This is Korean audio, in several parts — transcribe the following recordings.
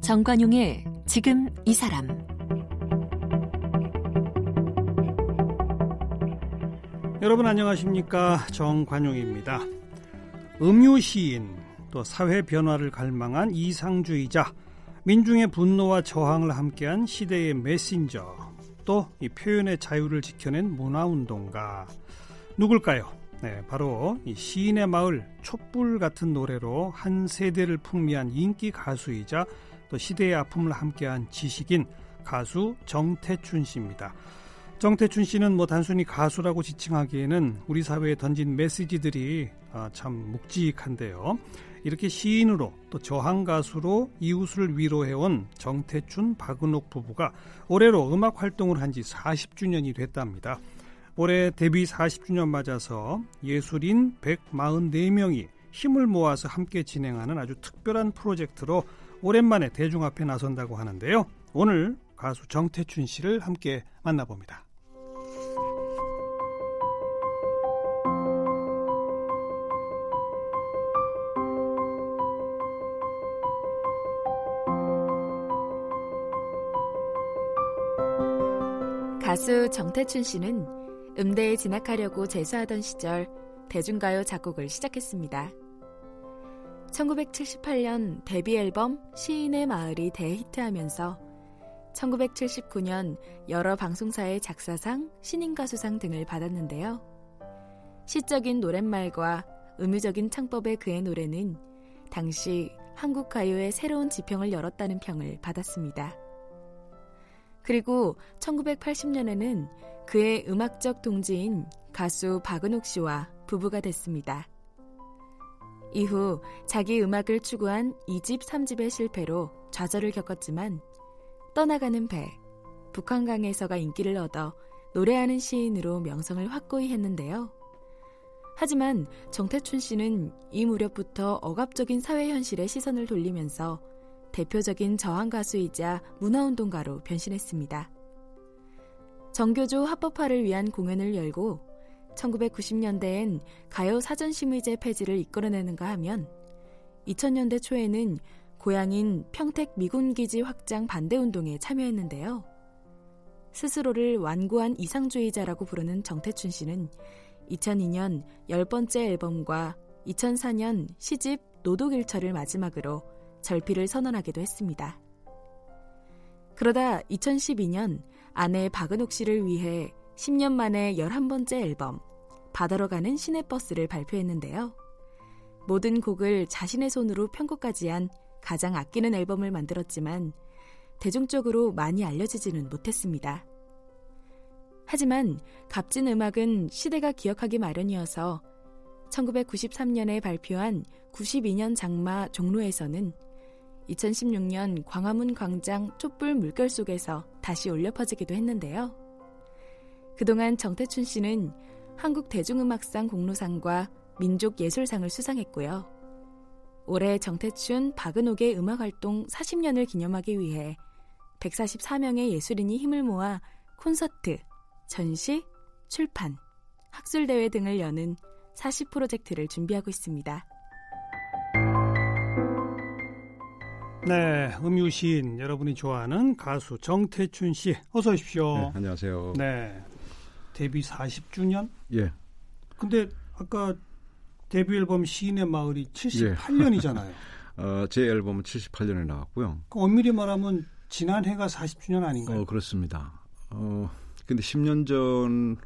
정관용의 지금 이 사람 여러분 안녕하십니까 정관용입니다. 음유 시인 또 사회 변화를 갈망한 이상주의자 민중의 분노와 저항을 함께한 시대의 메신저 또 이 표현의 자유를 지켜낸 문화운동가 누굴까요? 네, 바로 이 시인의 마을 촛불 같은 노래로 한 세대를 풍미한 인기 가수이자 또 시대의 아픔을 함께한 지식인 가수 정태춘 씨입니다. 정태춘 씨는 뭐 단순히 가수라고 지칭하기에는 우리 사회에 던진 메시지들이 아, 참 묵직한데요. 이렇게 시인으로 또 저항 가수로 이웃을 위로해온 정태춘 박은옥 부부가 올해로 음악 활동을 한 지 40주년이 됐답니다. 올해 데뷔 40주년 맞아서 예술인 144명이 힘을 모아서 함께 진행하는 아주 특별한 프로젝트로 오랜만에 대중 앞에 나선다고 하는데요. 오늘 가수 정태춘 씨를 함께 만나봅니다. 가수 정태춘 씨는 음대에 진학하려고 재수하던 시절 대중가요 작곡을 시작했습니다. 1978년 데뷔 앨범 시인의 마을이 대히트하면서 1979년 여러 방송사의 작사상, 신인가수상 등을 받았는데요. 시적인 노랫말과 음유적인 창법의 그의 노래는 당시 한국 가요의 새로운 지평을 열었다는 평을 받았습니다. 그리고 1980년에는 그의 음악적 동지인 가수 박은옥 씨와 부부가 됐습니다. 이후 자기 음악을 추구한 2집, 3집의 실패로 좌절을 겪었지만 떠나가는 배, 북한강에서가 인기를 얻어 노래하는 시인으로 명성을 확고히 했는데요. 하지만 정태춘 씨는 이 무렵부터 억압적인 사회 현실에 시선을 돌리면서 대표적인 저항 가수이자 문화운동가로 변신했습니다. 정교조 합법화를 위한 공연을 열고 1990년대엔 가요 사전심의제 폐지를 이끌어내는가 하면 2000년대 초에는 고향인 평택 미군기지 확장 반대운동에 참여했는데요. 스스로를 완고한 이상주의자라고 부르는 정태춘 씨는 2002년 10번째 앨범과 2004년 시집 노독일처를 마지막으로 절필을 선언하기도 했습니다. 그러다 2012년 아내 박은옥 씨를 위해 10년 만에 11번째 앨범 바다로 가는 시내버스를 발표했는데요. 모든 곡을 자신의 손으로 편곡까지 한 가장 아끼는 앨범을 만들었지만 대중적으로 많이 알려지지는 못했습니다. 하지만 값진 음악은 시대가 기억하기 마련이어서 1993년에 발표한 92년 장마 종로에서는 2016년 광화문 광장 촛불 물결 속에서 다시 올려 퍼지기도 했는데요. 그동안 정태춘 씨는 한국 대중음악상 공로상과 민족예술상을 수상했고요. 올해 정태춘, 박은옥의 음악활동 40년을 기념하기 위해 144명의 예술인이 힘을 모아 콘서트, 전시, 출판, 학술대회 등을 여는 40 프로젝트를 준비하고 있습니다. 네, 음유 시인 여러분이 좋아하는 가수 정태춘 씨 어서 오십시오. 네, 안녕하세요. 네, 데뷔 40주년? 예. 근데 아까 데뷔 앨범 시인의 마을이 78년이잖아요. 예. 어, 제 앨범은 78년에 나왔고요. 그 엄밀히 말하면 지난 해가 40주년 아닌가요? 어, 그렇습니다. 어, 근데 10년 전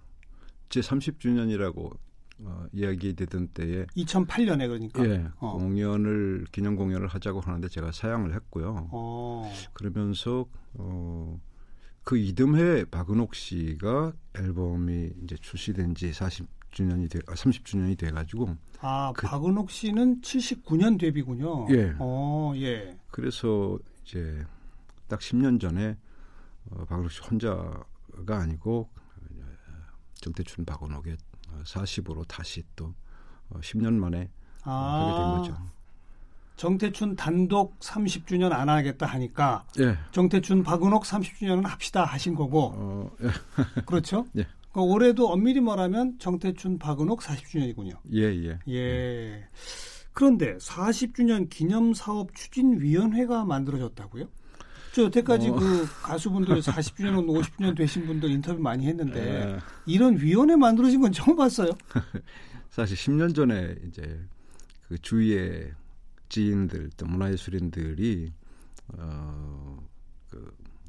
제 30주년이라고 어, 이야기되던 때에 2008년에 그러니까 예, 어. 공연을 기념 공연을 하자고 하는데 제가 사양을 했고요. 어. 그러면서 어, 그 이듬해 박은옥 씨가 앨범이 이제 출시된 지 40주년이 돼, 아, 30주년이 돼가지고 아 그, 박은옥 씨는 79년 데뷔군요. 예. 어, 예. 그래서 이제 딱 10년 전에 어, 박은옥 씨 혼자가 아니고 정태춘 박은옥의 40으로 다시 또 10년 어, 만에 아, 하게 된 거죠. 정태춘 단독 30주년 안 하겠다 하니까 예. 정태춘 박은옥 30주년은 합시다 하신 거고 어, 예. 그렇죠? 예. 그러니까 올해도 엄밀히 말하면 정태춘 박은옥 40주년이군요. 예, 예. 예. 그런데 40주년 기념 사업 추진 위원회가 만들어졌다고요? 저 여태까지 어. 그 가수분들 40주년, 50주년 되신 분들 인터뷰 많이 했는데 예. 이런 위원회 만들어진 건 처음 봤어요. 사실 10년 전에 이제 그 주위에 지인들 또 문화예술인들이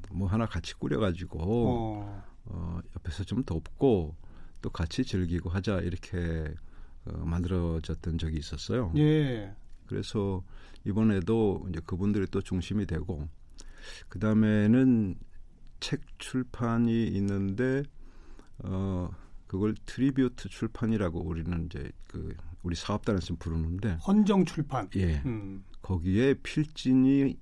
어그뭐 하나 같이 꾸려가지고 어. 어. 옆에서 좀 돕고 또 같이 즐기고 하자 이렇게 어, 만들어졌던 적이 있었어요. 예. 그래서 이번에도 이제 그분들이 또 중심이 되고 그 다음에는 책 출판이 있는데 어 그걸 tribute 출판이라고 우리는 이제 그 우리 사업단에서 부르는데 헌정 출판. 예 음. 거기에 필진이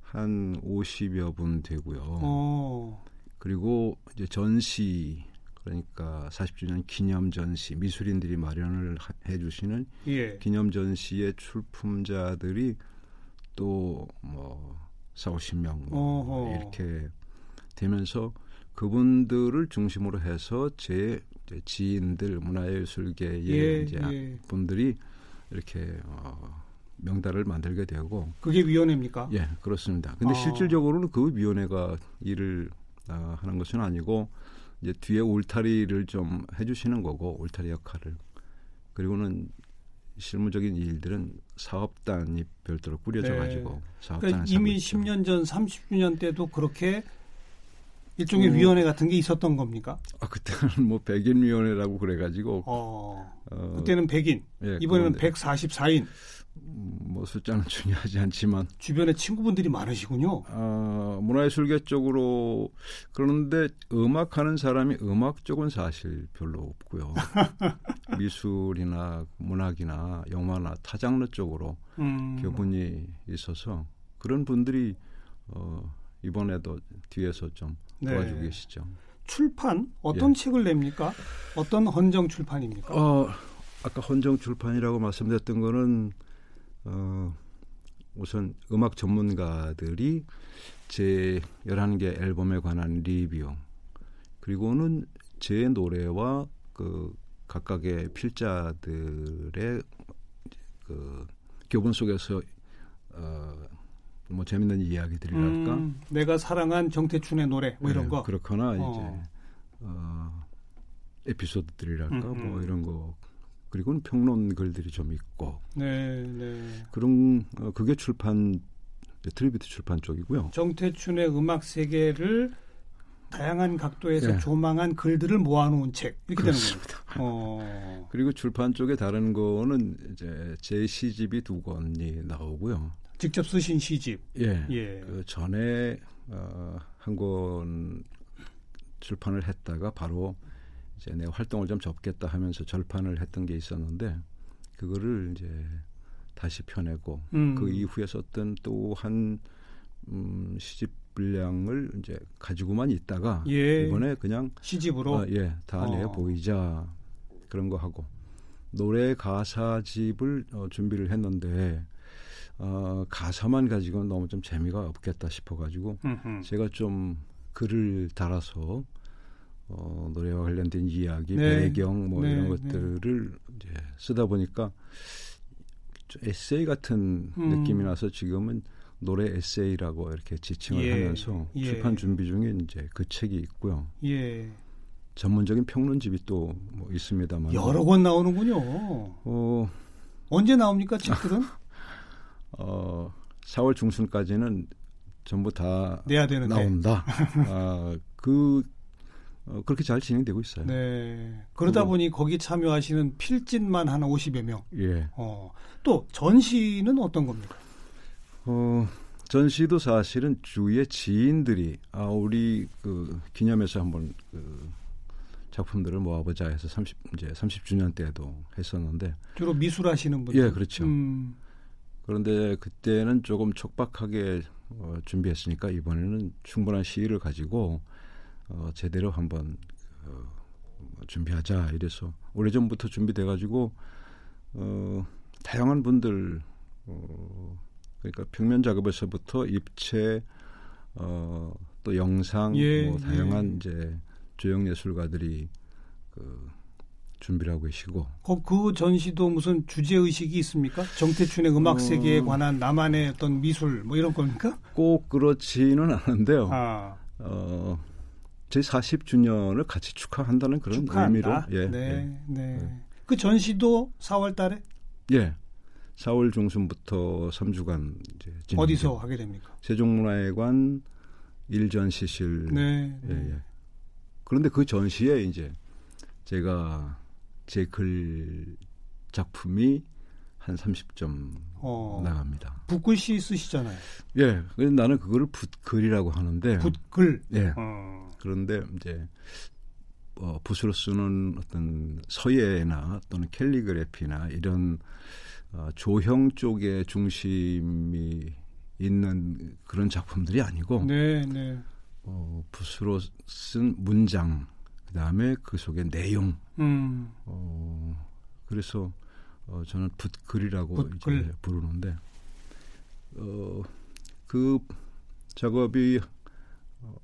한 50여 분 되고요. 어. 그리고 이제 전시 그러니까 40주년 기념 전시 미술인들이 마련을 하- 해주시는 예. 기념 전시의 출품자들이 또뭐 4, 50명 뭐. 이렇게 되면서 그분들을 중심으로 해서 제 지인들 문화예술계의 예, 이제 예. 분들이 이렇게 어, 명단을 만들게 되고 그게 위원회입니까? 예 그렇습니다. 근데 아. 실질적으로는 그 위원회가 일을 어, 하는 것은 아니고 이제 뒤에 울타리를 좀 해주시는 거고 울타리 역할을 그리고는 실무적인 일들은 사업단이 별도로 꾸려져 네. 가지고 사업단에서 그러니까 이미 하고 있죠. 10년 전, 30주년 때도 그렇게 일종의 어. 위원회 같은 게 있었던 겁니까? 아 그때는 뭐 백인 위원회라고 그래가지고 어. 어, 그때는 100인, 예, 이번에는 그런데, 144인. 음, 뭐 숫자는 중요하지 않지만 주변에 친구분들이 많으시군요. 어, 문화예술계 쪽으로 그러는데 음악 하는 사람이 음악 쪽은 사실 별로 없고요. 미술이나 문학이나 영화나 타 장르 쪽으로 음. 교분이 있어서 그런 분들이 어, 이번에도 뒤에서 좀 네. 도와주고 계시죠. 출판 어떤 예. 책을 냅니까? 어떤 헌정 출판입니까? 어, 아까 헌정 출판이라고 말씀드렸던 거는 어, 우선 음악 전문가들이 제 11개 앨범에 관한 리뷰 그리고는 제 노래와 그 각각의 필자들의 그 교본 속에서 어, 뭐 재밌는 이야기들이랄까 음, 내가 사랑한 정태춘의 노래 뭐 이런 네, 거. 그렇거나 어. 이제 어, 에피소드들이랄까 음, 음. 뭐 이런 거 그리고는 평론 글들이 좀 있고 네, 네. 그런 어, 그게 출판 tribute 출판 쪽이고요. 정태춘의 음악 세계를 다양한 각도에서 예. 조망한 글들을 모아놓은 책 이렇게 되는 그렇습니다. 겁니다. 어, 그리고 출판 쪽에 다른 거는 이제 제 시집이 두 권이 나오고요. 직접 쓰신 시집. 예. 예. 그 전에 어, 한 권 출판을 했다가 바로 이제 내 활동을 좀 접겠다 하면서 절판을 했던 게 있었는데 그거를 이제 다시 펴내고 음. 그 이후에 썼던 또한 음, 시집 분량을 이제 가지고만 있다가 예. 이번에 그냥 시집으로. 아, 예, 다내 어. 보이자 그런 거 하고 노래 가사집을 어, 준비를 했는데 어, 가사만 가지고는 너무 좀 재미가 없겠다 싶어가지고 음흠. 제가 좀 글을 달아서 어, 노래와 관련된 이야기, 네. 배경 뭐 네, 이런 네. 것들을 이제 쓰다 보니까 좀 에세이 같은 음. 느낌이 나서 지금은 노래 에세이라고 이렇게 지칭을 예, 하면서 예. 출판 준비 중에 이제 그 책이 있고요. 예. 전문적인 평론집이 또 뭐 있습니다만 여러 권 나오는군요. 어, 언제 나옵니까 책들은? 어, 4월 중순까지는 전부 다 내야 되는데. 나온다. 아, 그 어, 그렇게 잘 진행되고 있어요. 네. 그러다 보니 거기 참여하시는 필진만 한 50여 명. 예. 어. 또 전시는 어떤 겁니까? 어, 전시도 사실은 주위의 지인들이 아 우리 그 기념해서 한번 그 작품들을 모아보자 해서 30 이제 30주년 때도 했었는데 주로 미술 하시는 분들. 예 그렇죠. 음, 그런데 그때는 조금 촉박하게 어, 준비했으니까 이번에는 충분한 시일을 가지고 어, 제대로 한번 어, 준비하자 이래서 오래전부터 준비돼 가지고 어, 다양한 분들 어, 그러니까 평면 작업에서부터 입체 어, 또 영상 예, 뭐 다양한 예. 이제 조형 예술가들이 그 준비를 하고 계시고 그, 그 전시도 무슨 주제 의식이 있습니까? 정태춘의 음악 어. 세계에 관한 나만의 어떤 미술 뭐 이런 겁니까? 꼭 그렇지는 않은데요. 아, 어, 제 40주년을 같이 축하한다는 그런 축하한다. 의미로 예, 네, 예. 네. 그 전시도 4월 달에 예. 4월 중순부터 3주간 이제. 어디서 하게 됩니까? 세종문화회관 일전시실 네. 예, 예. 그런데 그 전시에 이제 제가 제 글 작품이 한 30점 어, 나갑니다. 붓글씨 쓰시잖아요. 예. 근데 나는 그거를 붓글이라고 하는데 붓글. 예. 어. 그런데 이제 어, 붓으로 쓰는 어떤 서예나 또는 캘리그래피나 이런 어, 조형 쪽에 중심이 있는 그런 작품들이 아니고 네, 네. 어, 붓으로 쓴 문장 그다음에 그 속에 내용 음. 어, 그래서 어, 저는 붓글이라고 붓글. 이제 부르는데 어, 그 작업이 어,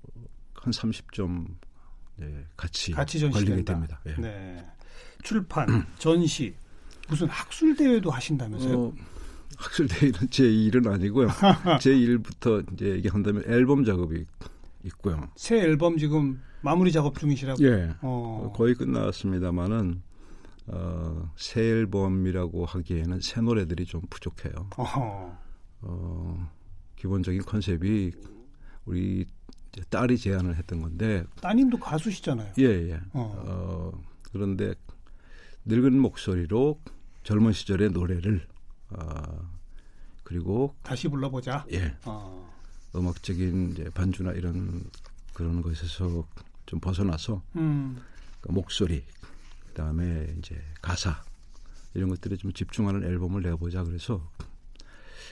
한 30점 네, 같이, 같이 걸리게. 됩니다. 예. 네. 출판, 전시, 무슨 학술 대회도 하신다면서요? 어, 학술 대회는 제 일은 아니고요. 제 일부터 이제 얘기한다면 앨범 작업이 있고요. 새 앨범 지금 마무리 작업 중이시라고? 예, 어. 거의 끝났습니다만은 어, 새 앨범이라고 하기에는 새 노래들이 좀 부족해요. 어허. 어, 기본적인 컨셉이 우리 딸이 제안을 했던 건데, 따님도 가수시잖아요. 예, 예. 어. 어, 그런데 늙은 목소리로 젊은 시절의 노래를, 어, 그리고, 다시 불러보자. 예, 어. 음악적인 이제 반주나 이런 그런 것에서 좀 벗어나서 음. 그 목소리, 그 다음에 이제 가사, 이런 것들에 좀 집중하는 앨범을 내보자 그래서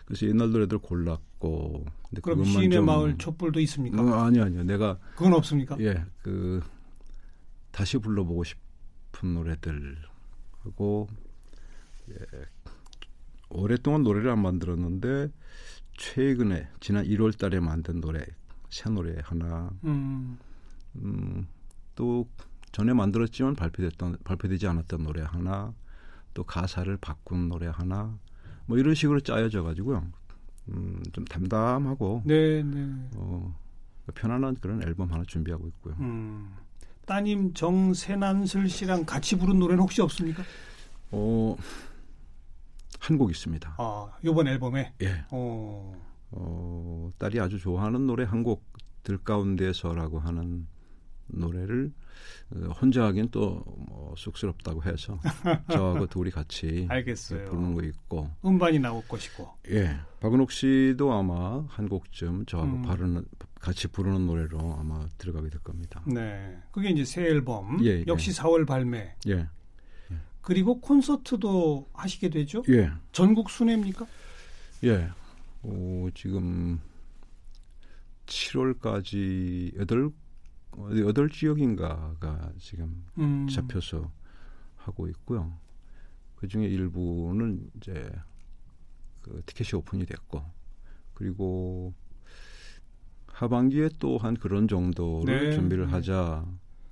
그래서 옛날 노래들 골랐고 근데 그럼 시인의 좀 마을 촛불도 있습니까? 어, 아니요 아니요 내가 그건 없습니까? 예 그 다시 불러보고 싶은 노래들 하고 예 오랫동안 노래를 안 만들었는데 최근에 지난 1월 달에 만든 노래 새 노래 하나 음. 음, 또 전에 만들었지만 발표됐던 발표되지 않았던 노래 하나 또 가사를 바꾼 노래 하나 뭐 이런 식으로 짜여져 가지고요 음, 좀 담담하고 네, 네. 어, 편안한 그런 앨범 하나 준비하고 있고요. 음. 따님 정세난슬 씨랑 같이 부른 노래는 혹시 없습니까? 어, 한 곡 있습니다. 아, 요번 앨범에. 예. 어. 어, 딸이 아주 좋아하는 노래 한 곡 들 가운데서라고 하는 노래를 어, 혼자 하긴 또 뭐 쑥스럽다고 해서 저하고 둘이 같이 알겠어요. 부르는 거 있고 음반이 나올 것이고. 예 박은옥 씨도 아마 한 곡쯤 저하고 음. 바르는 같이 부르는 노래로 아마 들어가게 될 겁니다. 네. 그게 이제 새 앨범. 예, 역시 4월 발매. 예 그리고 콘서트도 하시게 되죠? 예. 전국 순회입니까? 예. 어, 지금 7월까지 여덟 어디 여덟 지역인가가 지금 음. 잡혀서 하고 있고요. 그 중에 일부는 이제 그 티켓이 오픈이 됐고 그리고 하반기에 또한 그런 정도를 네. 준비를 하자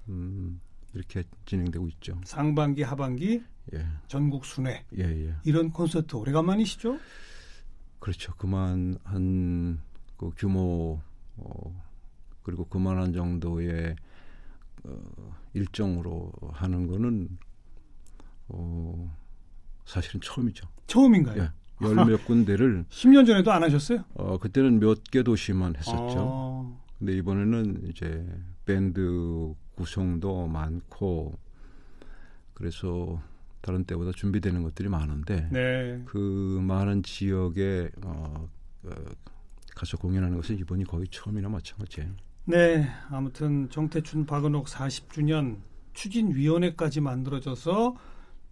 음, 이렇게 진행되고 있죠. 상반기, 하반기 예, 전국 순회. 예, 예. 이런 콘서트 오래간만이시죠? 그렇죠. 그만 한 그 규모 어, 그리고 그만한 정도의 어, 일정으로 하는 거는 어, 사실은 처음이죠. 처음인가요? 예. 열몇 군데를 10년 전에도 안 하셨어요? 어, 그때는 몇 개 도시만 했었죠. 어, 근데 이번에는 이제 밴드 구성도 많고 그래서 다른 때보다 준비되는 것들이 많은데 네. 그 많은 지역에 어, 어, 가서 공연하는 것은 이번이 거의 처음이나 마찬가지예요. 네. 아무튼 정태춘 박은옥 40주년 추진위원회까지 만들어져서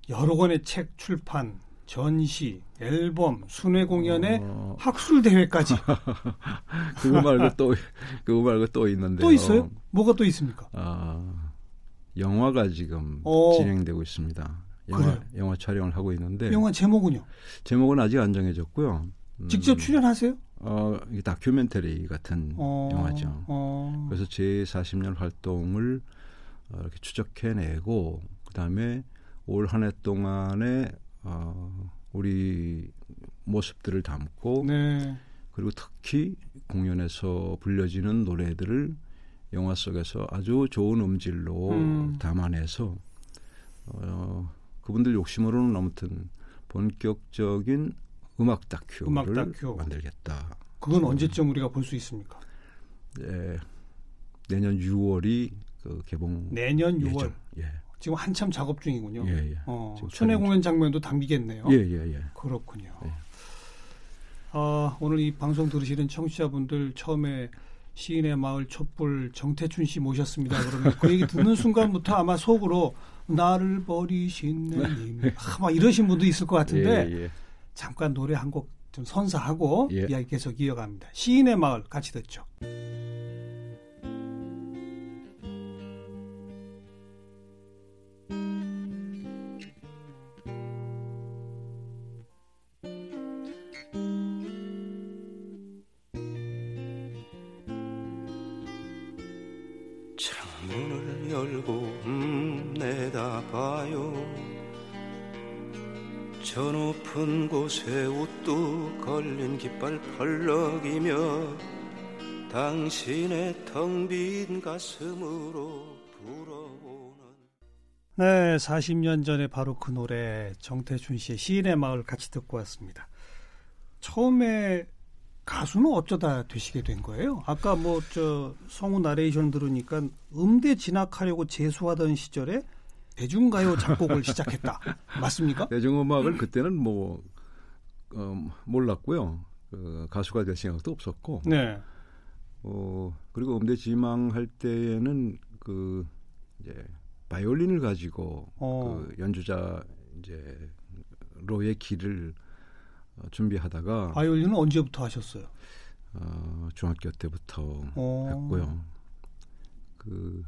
여러 권의 책 출판, 전시, 앨범, 순회 공연에 어, 학술 대회까지 그거 말고 또 그거 말고 또 있는데요. 또 있어요? 뭐가 또 있습니까? 아, 영화가 지금 어. 진행되고 있습니다. 영화, 그래요? 영화 촬영을 하고 있는데 영화 제목은요? 제목은 아직 안 정해졌고요. 음, 직접 출연하세요? 어, 이게 다큐멘터리 같은 어, 영화죠. 어. 그래서 제 40년 활동을 어, 이렇게 추적해내고 그다음에 올 한 해 동안에 어, 우리 모습들을 담고 네. 그리고 특히 공연에서 불려지는 노래들을 영화 속에서 아주 좋은 음질로 음. 담아내서 어, 그분들 욕심으로는 아무튼 본격적인 음악 다큐를 음악 다큐. 만들겠다. 그건 언제쯤 우리가 볼 수 있습니까? 예, 내년 6월이 그 개봉 내년 6월. 예정. 예, 지금 한참 작업 중이군요. 예, 예. 어, 촬영 공연 장면도 담기겠네요. 예, 예, 예. 그렇군요. 네. 어, 오늘 이 방송 들으시는 청취자분들 처음에 시인의 마을 촛불 정태춘 씨 모셨습니다. 그러면 그 얘기 듣는 순간부터 아마 속으로 나를 버리신 내님 아, 막 이러신 분도 있을 것 같은데 예, 예. 잠깐 노래 한 곡 좀 선사하고 예. 이야기 계속 이어갑니다. 시인의 마을 같이 듣죠. 창문을 열고 음 내다봐요 저 높은 곳에 우뚝 걸린 깃발 펄럭이며 당신의 텅 빈 가슴으로 불어오는 네, 40년 전에 바로 그 노래 정태춘 씨의 시인의 마을 같이 듣고 왔습니다. 처음에 가수는 어쩌다 되시게 된 거예요? 아까 뭐 저 성우 나레이션 들으니까 음대 진학하려고 재수하던 시절에 대중가요 작곡을 시작했다. 맞습니까? 대중음악을 그때는 뭐 어, 몰랐고요. 그 가수가 될 생각도 없었고. 네. 어, 그리고 음대 지망할 때에는 그 이제 바이올린을 가지고 어. 그 연주자 이제 로의 길을 어, 준비하다가 바이올린은 언제부터 하셨어요? 어, 중학교 때부터 어. 했고요. 그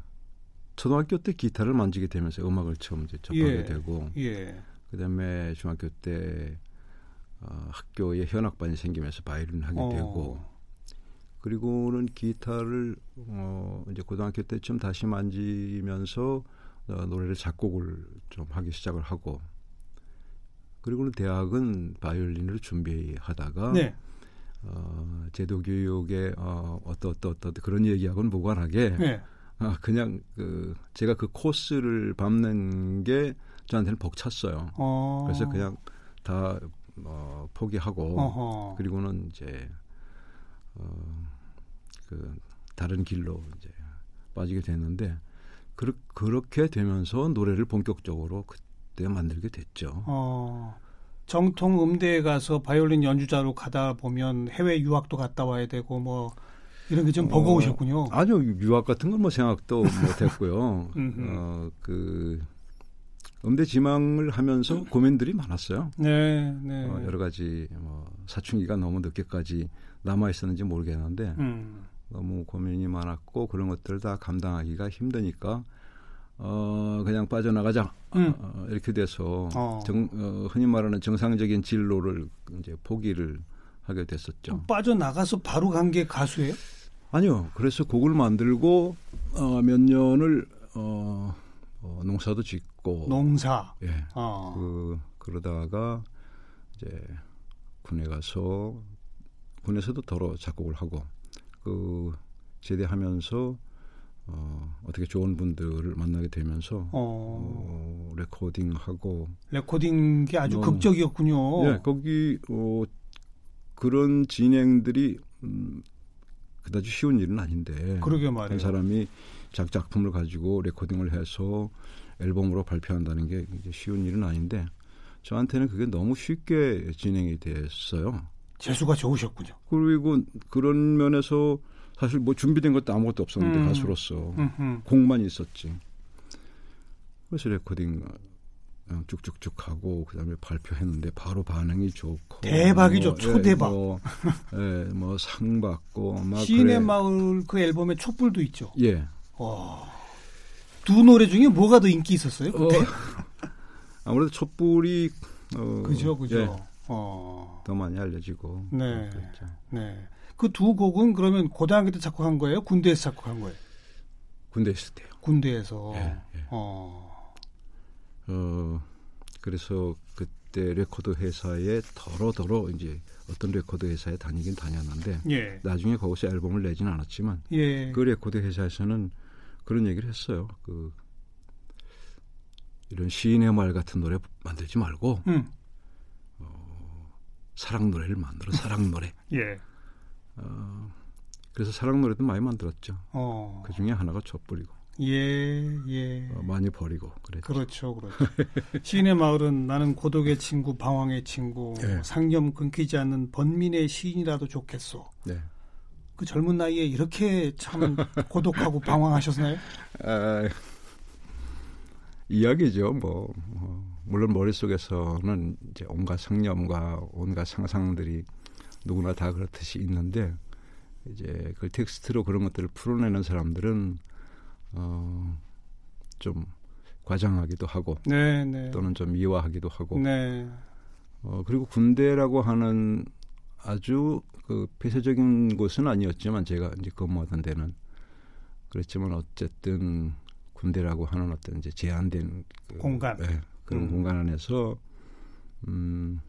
초등학교 때 기타를 만지게 되면서 음악을 처음 이제 접하게 예. 되고 예. 그다음에 중학교 때 어, 학교에 현악반이 생기면서 바이올린 하게 어. 되고 그리고는 기타를 어, 이제 고등학교 때쯤 다시 만지면서 어, 노래를 작곡을 좀 하기 시작을 하고 그리고는 대학은 바이올린을 준비하다가 네. 어, 제도 교육에 어, 어떠 어떠 어떠 그런 얘기하고는 무관하게 네. 아, 그냥 그 제가 그 코스를 밟는 게 저한테는 벅찼어요. 어. 그래서 그냥 다 어, 포기하고 어허. 그리고는 이제 어, 그 다른 길로 이제 빠지게 됐는데 그르, 그렇게 되면서 노래를 본격적으로 그때 만들게 됐죠. 어, 정통 음대에 가서 바이올린 연주자로 가다 보면 해외 유학도 갔다 와야 되고 뭐 이런 게좀 버거우셨군요. 아니요 유학 같은 건 뭐 생각도 못했고요. 어, 그 음대 지망을 하면서 고민들이 많았어요. 네, 네. 어, 여러 가지 뭐 사춘기가 너무 늦게까지 남아 있었는지 모르겠는데 음, 너무 고민이 많았고 그런 것들을 다 감당하기가 힘드니까 어 그냥 빠져나가자 음. 어, 이렇게 돼서 어. 정, 어, 흔히 말하는 정상적인 진로를 이제 포기를 하게 됐었죠. 빠져나가서 바로 간 게 가수예요? 아니요. 그래서 곡을 만들고 어, 몇 년을 어, 어, 농사도 짓고 농사. 예. 어. 그 그러다가 이제 군에 가서 군에서도 더러 작곡을 하고 그 제대하면서 어, 어떻게 좋은 분들을 만나게 되면서 어, 어, 레코딩하고 레코딩 게 아주 너무- 극적이었군요. 예 거기 어, 그런 진행들이 음, 그다지 쉬운 일은 아닌데 그러게 한 말이에요. 사람이 작 작품을 가지고 레코딩을 해서 앨범으로 발표한다는 게 쉬운 일은 아닌데 저한테는 그게 너무 쉽게 진행이 됐어요. 재수가 좋으셨군요. 그리고 그런 면에서 사실 뭐 준비된 것도 아무것도 없었는데 음. 가수로서 음흠. 곡만 있었지. 그래서 레코딩 어, 쭉쭉쭉 하고 그다음에 발표했는데 바로 반응이 좋고 대박이죠. 뭐, 초대박. 예, 뭐, 예, 뭐상 받고 막 시인의 그래. 마을 그 앨범에 촛불도 있죠. 예. 와. 두 노래 중에 뭐가 더 인기 있었어요? 어, 그때? 아무래도 촛불이 어, 그죠, 그죠. 예, 어, 더 많이 알려지고 네. 그랬죠. 네. 그 두 곡은 그러면 고등학교 때 작곡한 거예요? 군대에서 작곡한 거예요? 군대 있을 때요. 군대에서. 예, 예. 어, 어 그래서 그때 레코드 회사에 더러더러 이제 어떤 레코드 회사에 다니긴 다녔는데 예, 나중에 거기서 앨범을 내지는 않았지만 예. 그 레코드 회사에서는 그런 얘기를 했어요. 그 이런 시인의 말 같은 노래 만들지 말고 음, 사랑 노래를 만들어 사랑 노래. 예. 어, 그래서 사랑 노래도 많이 만들었죠. 어, 그 중에 하나가 촛불이고 예, 예. 어, 많이 버리고 그랬죠. 그렇죠, 그렇죠. 시인의 마을은 나는 고독의 친구, 방황의 친구, 예. 상념 끊기지 않는 번민의 시인이라도 좋겠소. 네. 그 젊은 나이에 이렇게 참 고독하고 방황하셨나요? 아, 이야기죠. 뭐 어, 물론 머릿속에서는 이제 온갖 상념과 온갖 상상들이 누구나 다 그렇듯이 있는데 이제 그 텍스트로 그런 것들을 풀어내는 사람들은 어, 좀 과장하기도 하고 네, 네. 또는 좀 미화하기도 하고 네, 어, 그리고 군대라고 하는 아주 그 폐쇄적인 곳은 아니었지만 제가 이제 근무하던 데는 그랬지만 어쨌든 군대라고 하는 어떤 이제 제한된 그, 공간. 예, 그런 음. 공간 안에서 음,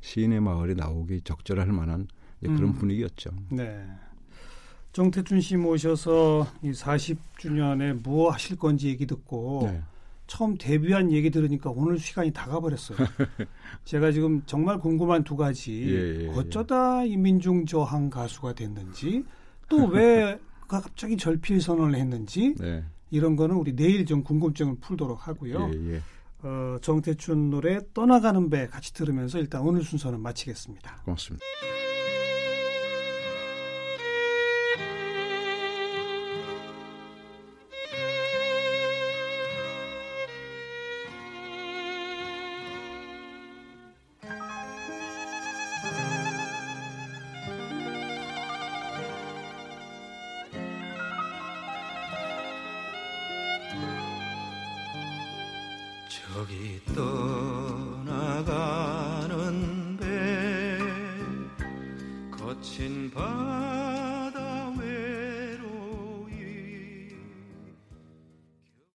시인의 마을이 나오기 적절할 만한 그런 음. 분위기였죠. 네. 정태춘 씨 모셔서 이 40주년에 뭐 하실 건지 얘기 듣고 네. 처음 데뷔한 얘기 들으니까 오늘 시간이 다 가버렸어요. 제가 지금 정말 궁금한 두 가지. 예, 예, 예. 어쩌다 이민중 저항 가수가 됐는지 또 왜 갑자기 절필 선언을 했는지 네. 이런 거는 우리 내일 좀 궁금증을 풀도록 하고요. 예, 예. 어, 정태춘 노래 떠나가는 배 같이 들으면서 일단 오늘 순서는 마치겠습니다. 고맙습니다.